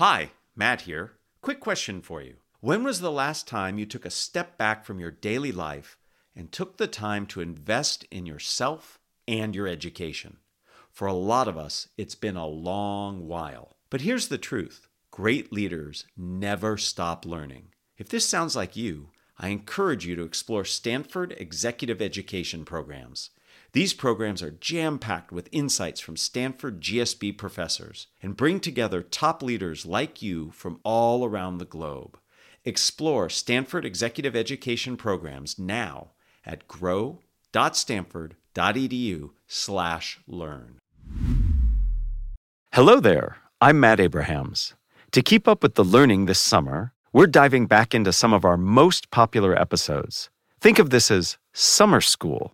Hi, Matt here. Quick question for you. When was the last time you took a step back from your daily life and took the time to invest in yourself and your education? For a lot of us, it's been a long while. But here's the truth great leaders never stop learning. If this sounds like you, I encourage you to explore Stanford Executive Education programs. These programs are jam packed with insights from Stanford GSB professors and bring together top leaders like you from all around the globe. Explore Stanford Executive Education programs now at grow.stanford.edu/learn. Hello there. I'm Matt Abrahams. To keep up with the learning this summer, we're diving back into some of our most popular episodes. Think of this as summer school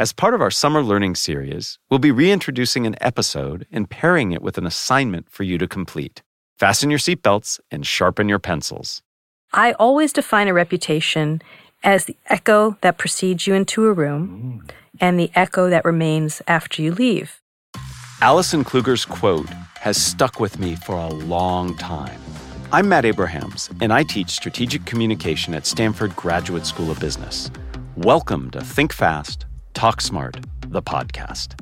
as part of our summer learning series, we'll be reintroducing an episode and pairing it with an assignment for you to complete. Fasten your seatbelts and sharpen your pencils. I always define a reputation as the echo that precedes you into a room mm. and the echo that remains after you leave. Allison Kluger's quote has stuck with me for a long time. I'm Matt Abrahams, and I teach strategic communication at Stanford Graduate School of Business. Welcome to Think Fast Talk Smart, the podcast.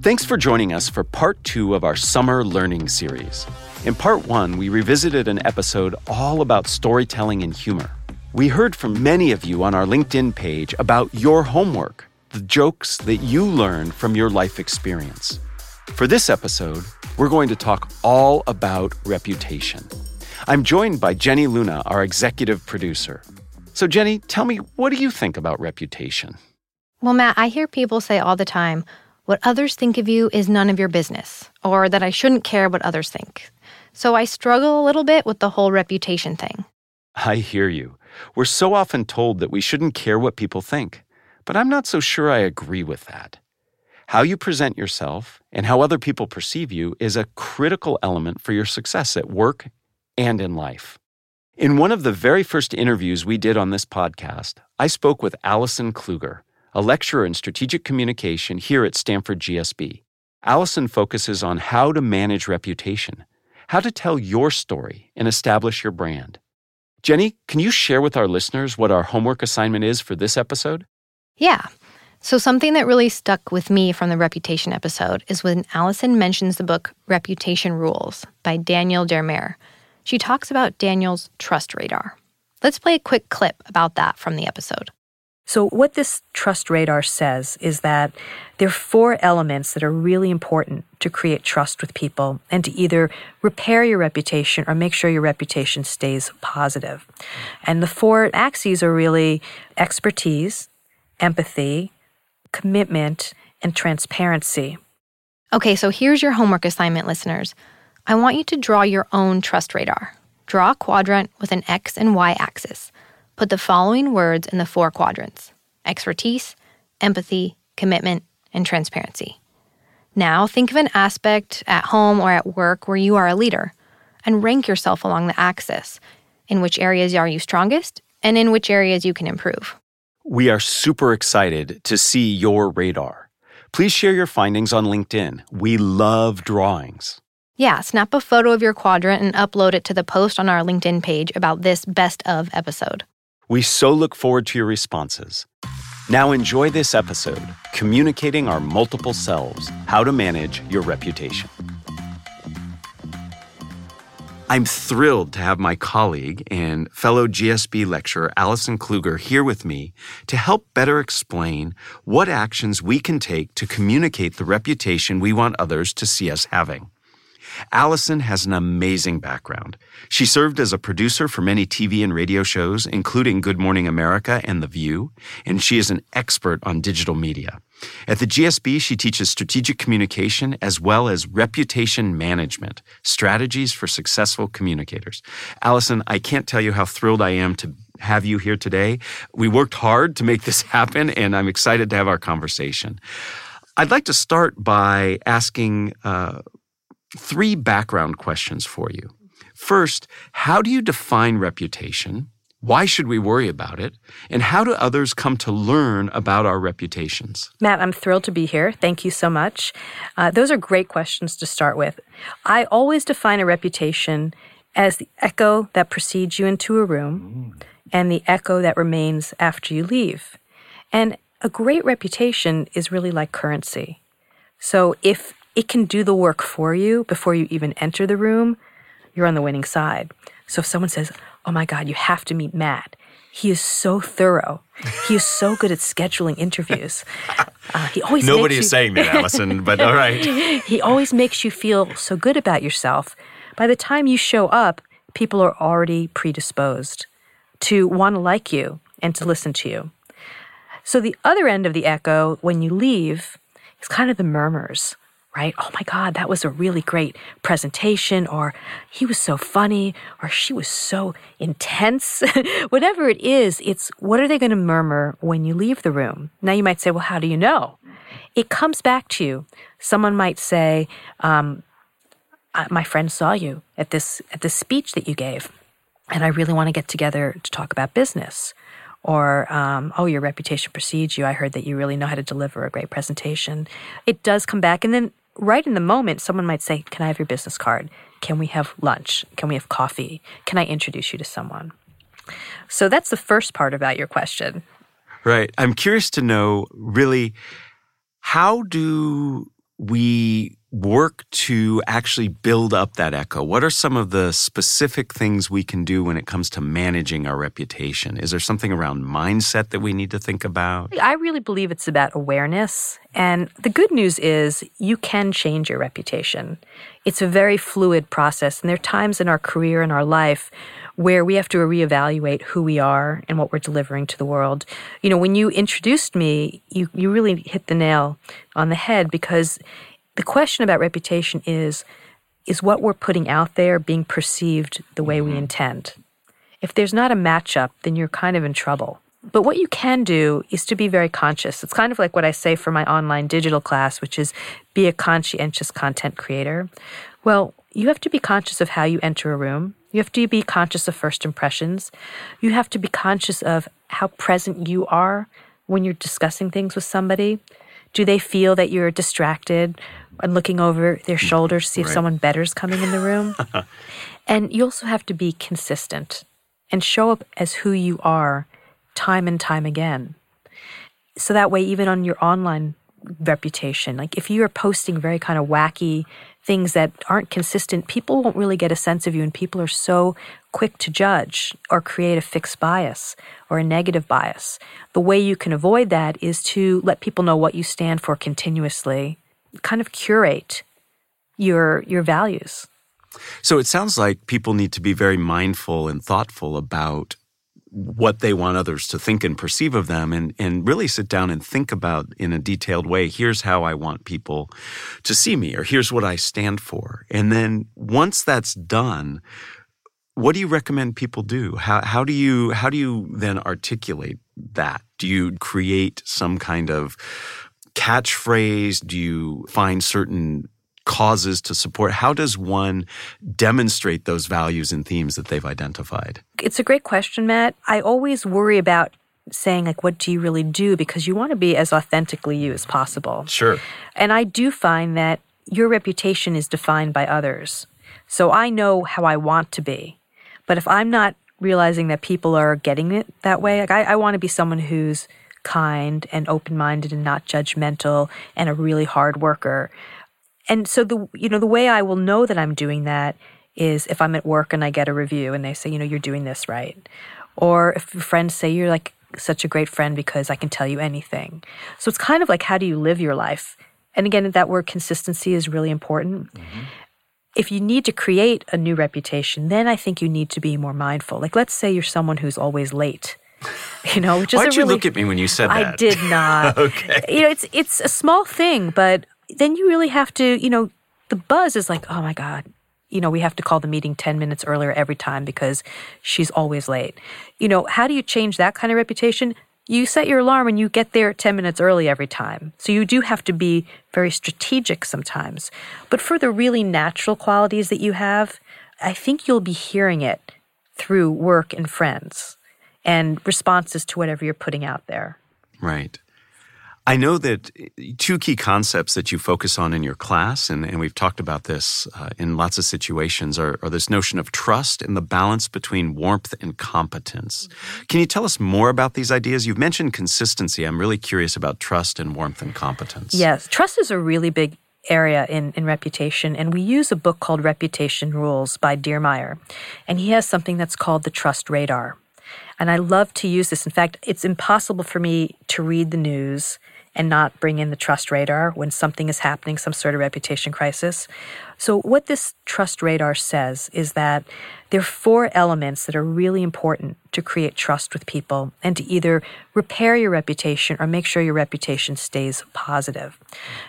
Thanks for joining us for part two of our summer learning series. In part one, we revisited an episode all about storytelling and humor. We heard from many of you on our LinkedIn page about your homework, the jokes that you learned from your life experience. For this episode, we're going to talk all about reputation. I'm joined by Jenny Luna, our executive producer. So, Jenny, tell me, what do you think about reputation? Well, Matt, I hear people say all the time, what others think of you is none of your business, or that I shouldn't care what others think. So I struggle a little bit with the whole reputation thing. I hear you. We're so often told that we shouldn't care what people think, but I'm not so sure I agree with that. How you present yourself and how other people perceive you is a critical element for your success at work and in life. In one of the very first interviews we did on this podcast, I spoke with Allison Kluger a lecturer in strategic communication here at Stanford GSB. Allison focuses on how to manage reputation, how to tell your story and establish your brand. Jenny, can you share with our listeners what our homework assignment is for this episode? Yeah. So, something that really stuck with me from the Reputation episode is when Allison mentions the book Reputation Rules by Daniel Diermeier. She talks about Daniel's trust radar. Let's play a quick clip about that from the episode. So, what this trust radar says is that there are four elements that are really important to create trust with people and to either repair your reputation or make sure your reputation stays positive. And the four axes are really expertise, empathy, commitment, and transparency. Okay, so here's your homework assignment, listeners. I want you to draw your own trust radar. Draw a quadrant with an X and Y axis. Put the following words in the four quadrants expertise, empathy, commitment, and transparency. Now, think of an aspect at home or at work where you are a leader and rank yourself along the axis. In which areas are you strongest and in which areas you can improve? We are super excited to see your radar. Please share your findings on LinkedIn. We love drawings. Yeah, snap a photo of your quadrant and upload it to the post on our LinkedIn page about this best of episode. We so look forward to your responses. Now enjoy this episode Communicating Our Multiple Selves How to Manage Your Reputation. I'm thrilled to have my colleague and fellow GSB lecturer Allison Kluger here with me to help better explain what actions we can take to communicate the reputation we want others to see us having. Allison has an amazing background. She served as a producer for many TV and radio shows, including Good Morning America and The View, and she is an expert on digital media. At the GSB, she teaches strategic communication as well as reputation management, strategies for successful communicators. Allison, I can't tell you how thrilled I am to have you here today. We worked hard to make this happen, and I'm excited to have our conversation. I'd like to start by asking uh, three background questions for you. First, how do you define reputation? Why should we worry about it? And how do others come to learn about our reputations? Matt, I'm thrilled to be here. Thank you so much. Uh, those are great questions to start with. I always define a reputation as the echo that precedes you into a room and the echo that remains after you leave. And a great reputation is really like currency. So if it can do the work for you before you even enter the room, you're on the winning side. So if someone says, Oh my God, you have to meet Matt. He is so thorough. He is so good at scheduling interviews. Uh, he always nobody is saying that, Allison, but all right. he always makes you feel so good about yourself. By the time you show up, people are already predisposed to want to like you and to listen to you. So the other end of the echo, when you leave, is kind of the murmurs right? Oh my God, that was a really great presentation, or he was so funny, or she was so intense. Whatever it is, it's what are they going to murmur when you leave the room? Now you might say, well, how do you know? It comes back to you. Someone might say, um, my friend saw you at this at this speech that you gave, and I really want to get together to talk about business or um, oh your reputation precedes you i heard that you really know how to deliver a great presentation it does come back and then right in the moment, someone might say, Can I have your business card? Can we have lunch? Can we have coffee? Can I introduce you to someone? So that's the first part about your question. Right. I'm curious to know really how do we work to actually build up that echo? What are some of the specific things we can do when it comes to managing our reputation? Is there something around mindset that we need to think about? I really believe it's about awareness. And the good news is you can change your reputation. It's a very fluid process. And there are times in our career and our life where we have to reevaluate who we are and what we're delivering to the world. You know, when you introduced me, you, you really hit the nail on the head because the question about reputation is is what we're putting out there being perceived the way we mm-hmm. intend? If there's not a matchup, then you're kind of in trouble. But what you can do is to be very conscious. It's kind of like what I say for my online digital class, which is be a conscientious content creator. Well, you have to be conscious of how you enter a room. You have to be conscious of first impressions. You have to be conscious of how present you are when you're discussing things with somebody. Do they feel that you're distracted and looking over their mm, shoulders to see right. if someone better is coming in the room? and you also have to be consistent and show up as who you are time and time again. So that way, even on your online reputation, like if you are posting very kind of wacky things that aren't consistent, people won't really get a sense of you, and people are so quick to judge or create a fixed bias or a negative bias. The way you can avoid that is to let people know what you stand for continuously, kind of curate your your values. So it sounds like people need to be very mindful and thoughtful about what they want others to think and perceive of them and, and really sit down and think about in a detailed way here's how I want people to see me or here's what I stand for. And then once that's done, what do you recommend people do? How, how do you how do you then articulate that? Do you create some kind of catchphrase? Do you find certain causes to support? How does one demonstrate those values and themes that they've identified? It's a great question, Matt. I always worry about saying like what do you really do because you want to be as authentically you as possible. Sure. And I do find that your reputation is defined by others. So I know how I want to be. But if I'm not realizing that people are getting it that way, like I, I want to be someone who's kind and open minded and not judgmental and a really hard worker and so the you know the way I will know that I'm doing that is if I'm at work and I get a review and they say, you know, you're doing this right. Or if friends say you're like such a great friend because I can tell you anything. So it's kind of like how do you live your life? And again, that word consistency is really important. Mm-hmm. If you need to create a new reputation, then I think you need to be more mindful. Like let's say you're someone who's always late. You know, which is Why'd you really, look at me when you said that? I did not. okay. You know, it's it's a small thing, but then you really have to, you know, the buzz is like, oh my God, you know, we have to call the meeting 10 minutes earlier every time because she's always late. You know, how do you change that kind of reputation? You set your alarm and you get there 10 minutes early every time. So you do have to be very strategic sometimes. But for the really natural qualities that you have, I think you'll be hearing it through work and friends. and responses to whatever you're putting out there. Right. I know that two key concepts that you focus on in your class, and, and we've talked about this uh, in lots of situations, are, are, this notion of trust and the balance between warmth and competence. Can you tell us more about these ideas? You've mentioned consistency. I'm really curious about trust and warmth and competence. Yes, trust is a really big area in, in reputation, and we use a book called Reputation Rules by Diermeier, and he has something that's called the Trust Radar. And I love to use this. In fact, it's impossible for me to read the news and not bring in the trust radar when something is happening, some sort of reputation crisis. So, what this trust radar says is that there are four elements that are really important to create trust with people and to either repair your reputation or make sure your reputation stays positive.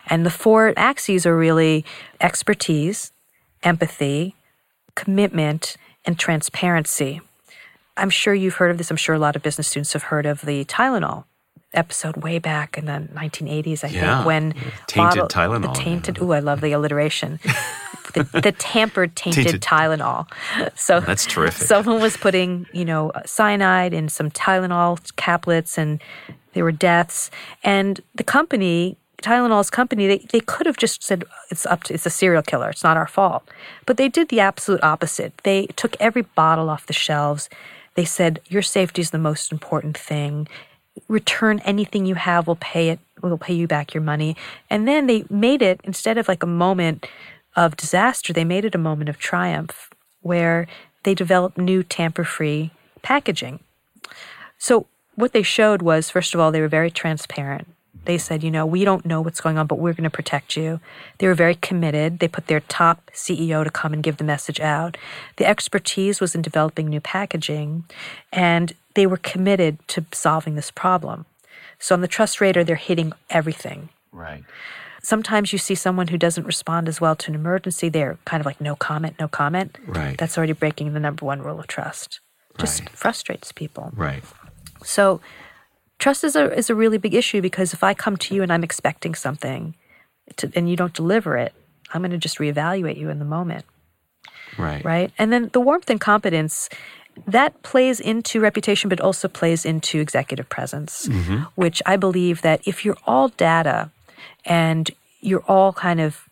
And the four axes are really expertise, empathy, commitment, and transparency. I'm sure you've heard of this. I'm sure a lot of business students have heard of the Tylenol episode way back in the 1980s, I yeah. think, when tainted bottle, Tylenol. The tainted. Ooh, I love the alliteration. the, the, tampered, tainted, tainted, Tylenol. So that's terrific. Someone was putting, you know, uh, cyanide in some Tylenol caplets, and there were deaths. And the company. Tylenol's company, they, they could have just said it's up to it's a serial killer, it's not our fault. But they did the absolute opposite. They took every bottle off the shelves. They said, Your safety is the most important thing return anything you have, we'll pay it, we'll pay you back your money. And then they made it, instead of like a moment of disaster, they made it a moment of triumph where they developed new tamper free packaging. So, what they showed was, first of all, they were very transparent. They said, you know, we don't know what's going on, but we're going to protect you. They were very committed. They put their top CEO to come and give the message out. The expertise was in developing new packaging. And they were committed to solving this problem. So on the trust radar, they're hitting everything. Right. Sometimes you see someone who doesn't respond as well to an emergency. They're kind of like no comment, no comment. Right. That's already breaking the number one rule of trust. Just right. frustrates people. Right. So trust is a is a really big issue because if I come to you and I'm expecting something, to, and you don't deliver it, I'm going to just reevaluate you in the moment. Right. Right. And then the warmth and competence that plays into reputation, but also plays into executive presence, mm-hmm. which I believe that if you're all data and you're all kind of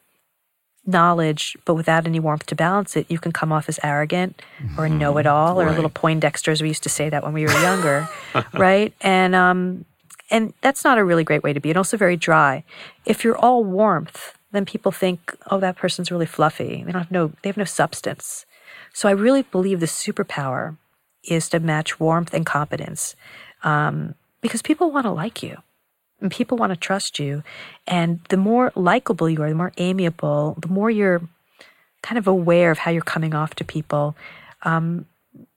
knowledge, but without any warmth to balance it, you can come off as arrogant or mm-hmm. know it all right. or a little Poindexter, as we used to say that when we were younger, right? And um, and that's not a really great way to be, and also very dry. If you're all warmth, then people think, oh, that person's really fluffy. They don't have no, they have no substance. So I really believe the superpower is to match warmth and competence um, because people want to like you and people want to trust you. And the more likable you are, the more amiable, the more you're kind of aware of how you're coming off to people, um,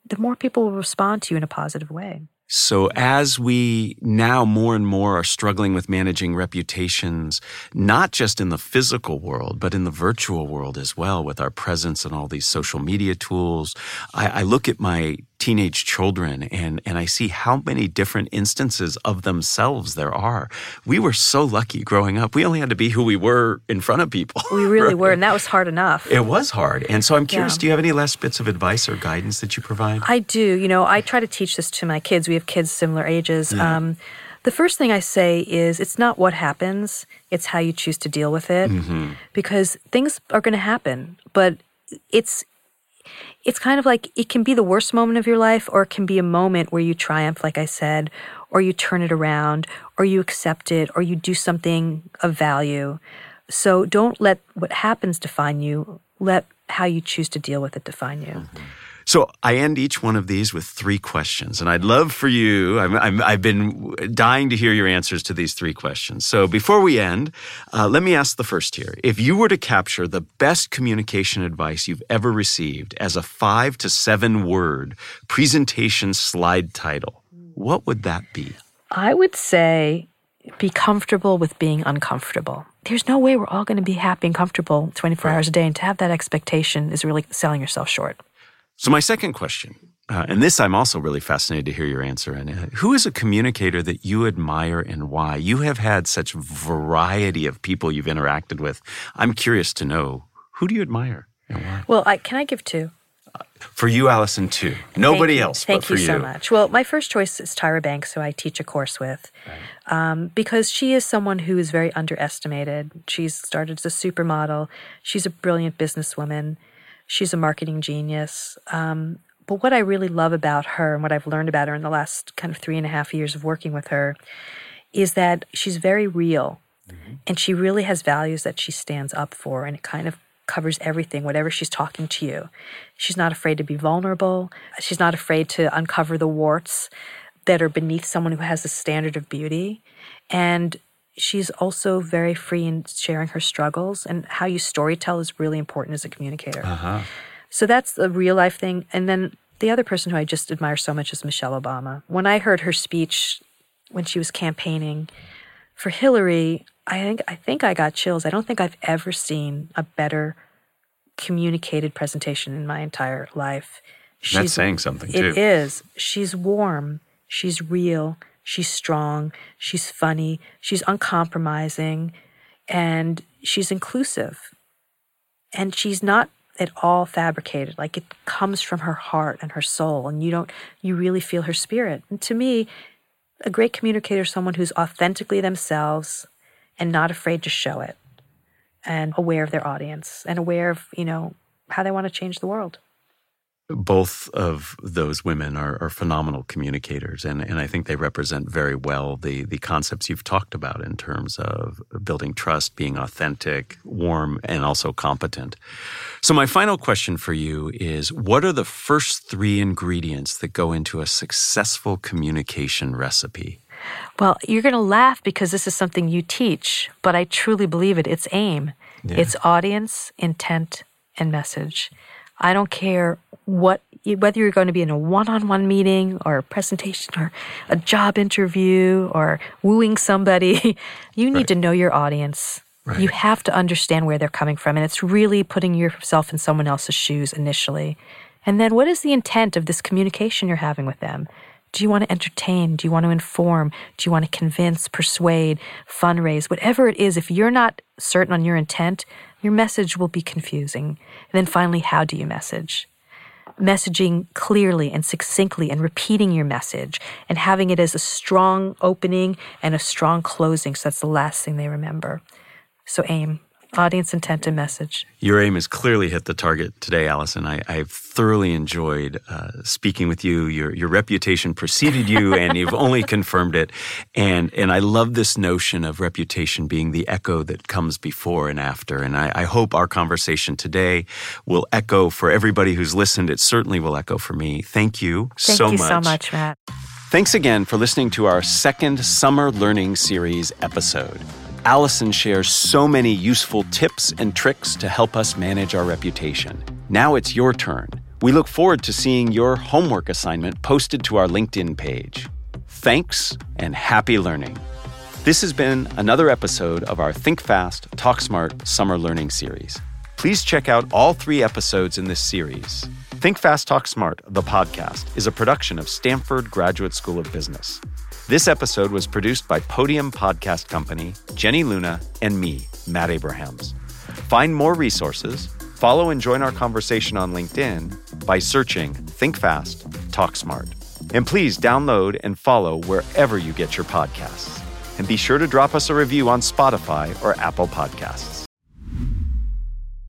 the more people will respond to you in a positive way. So, as we now more and more are struggling with managing reputations, not just in the physical world, but in the virtual world as well, with our presence and all these social media tools, I, I look at my teenage children and, and I see how many different instances of themselves there are. We were so lucky growing up. We only had to be who we were in front of people. We really right? were, and that was hard enough. It was hard. And so I'm curious, yeah. do you have any last bits of advice or guidance that you provide? I do. You know, I try to teach this to my kids. We have kids similar ages. Yeah. Um, the first thing I say is it's not what happens, it's how you choose to deal with it. Mm-hmm. Because things are going to happen, but it's it's kind of like it can be the worst moment of your life, or it can be a moment where you triumph, like I said, or you turn it around, or you accept it, or you do something of value. So don't let what happens define you. Let how you choose to deal with it define you. Mm-hmm. So I end each one of these with three questions, and I'd love for you. i have been dying to hear your answers to these three questions. So before we end, uh, let me ask the first here: If you were to capture the best communication advice you've ever received as a five to seven word presentation slide title, what would that be? I would say be comfortable with being uncomfortable. There's no way we're all going to be happy and comfortable 24 right. hours a day. And to have that expectation is really selling yourself short. So, my second question, uh, and this I'm also really fascinated to hear your answer. And uh, who is a communicator that you admire and why? You have had such variety of people you've interacted with. I'm curious to know who do you admire and why? Well, I, can I give two? Uh, For you, Allison, too. Nobody Thank else Thank but for you you. so much. Well, my first choice is Tyra Banks, who I teach a course with, um, because she is someone who is very underestimated. She's started as a supermodel. She's a brilliant businesswoman. She's a marketing genius. Um, but what I really love about her and what I've learned about her in the last kind of three and a half years of working with her is that she's very real. And she really has values that she stands up for and it kind of covers everything whatever she's talking to you. She's not afraid to be vulnerable. She's not afraid to uncover the warts that are beneath someone who has a standard of beauty. And she's also very free in sharing her struggles and how you storytell is really important as a communicator Uh-huh. so that's the real life thing. And then the other person who I just admire so much is Michelle Obama. When I heard her speech when she was campaigning for Hillary, I think I think I got chills. I don't think I've ever seen a better communicated presentation in my entire life. She's, That's saying something, too. It is. She's warm. She's real. She's strong. She's funny. She's uncompromising. And she's inclusive. And she's not at all fabricated. Like it comes from her heart and her soul. And you don't, you really feel her spirit. And to me, a great communicator is someone who's authentically themselves and not afraid to show it and aware of their audience and aware of, you know, how they want to change the world. Both of those women are, are phenomenal communicators, and, and I think they represent very well the, the concepts you've talked about in terms of building trust, being authentic, warm, and also competent. So, my final question for you is what are the first three ingredients that go into a successful communication recipe? Well, you're going to laugh because this is something you teach, but I truly believe it. It's aim, it's audience, intent, and message. I don't care what whether you're going to be in a one-on-one meeting or a presentation or a job interview or wooing somebody, you need to know your audience. You have to understand where they're coming from and it's really putting yourself in someone else's shoes initially. And then what is the intent of this communication you're having with them? Do you want to entertain? Do you want to inform? Do you want to convince, persuade, fundraise? Whatever it is, if you're not certain on your intent, your message will be confusing. And then finally, how do you message? Messaging clearly and succinctly and repeating your message and having it as a strong opening and a strong closing. So that's the last thing they remember. So aim, audience intent and message. Your aim has clearly hit the target today, Allison. I, I've thoroughly enjoyed uh, speaking with you. Your your reputation preceded you, and you've only confirmed it. And and I love this notion of reputation being the echo that comes before and after. And I, I hope our conversation today will echo for everybody who's listened. It certainly will echo for me. Thank you Thank so you much. so much, Matt. Thanks again for listening to our second Summer Learning Series episode. Allison shares so many useful tips and tricks to help us manage our reputation. Now it's your turn. We look forward to seeing your homework assignment posted to our LinkedIn page. Thanks and happy learning. This has been another episode of our Think Fast, Talk Smart Summer Learning Series. Please check out all three episodes in this series. Think Fast, Talk Smart, the podcast, is a production of Stanford Graduate School of Business. This episode was produced by Podium Podcast Company, Jenny Luna, and me, Matt Abrahams. Find more resources, follow and join our conversation on LinkedIn by searching Think Fast, Talk Smart. And please download and follow wherever you get your podcasts. And be sure to drop us a review on Spotify or Apple Podcasts.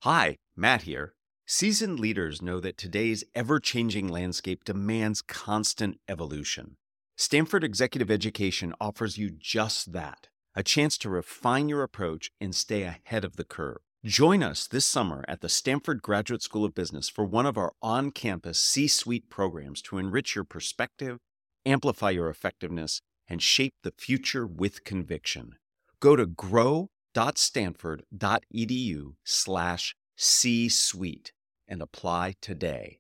Hi, Matt here. Seasoned leaders know that today's ever changing landscape demands constant evolution. Stanford Executive Education offers you just that a chance to refine your approach and stay ahead of the curve. Join us this summer at the Stanford Graduate School of Business for one of our on campus C suite programs to enrich your perspective, amplify your effectiveness, and shape the future with conviction. Go to grow.stanford.edu slash C suite and apply today.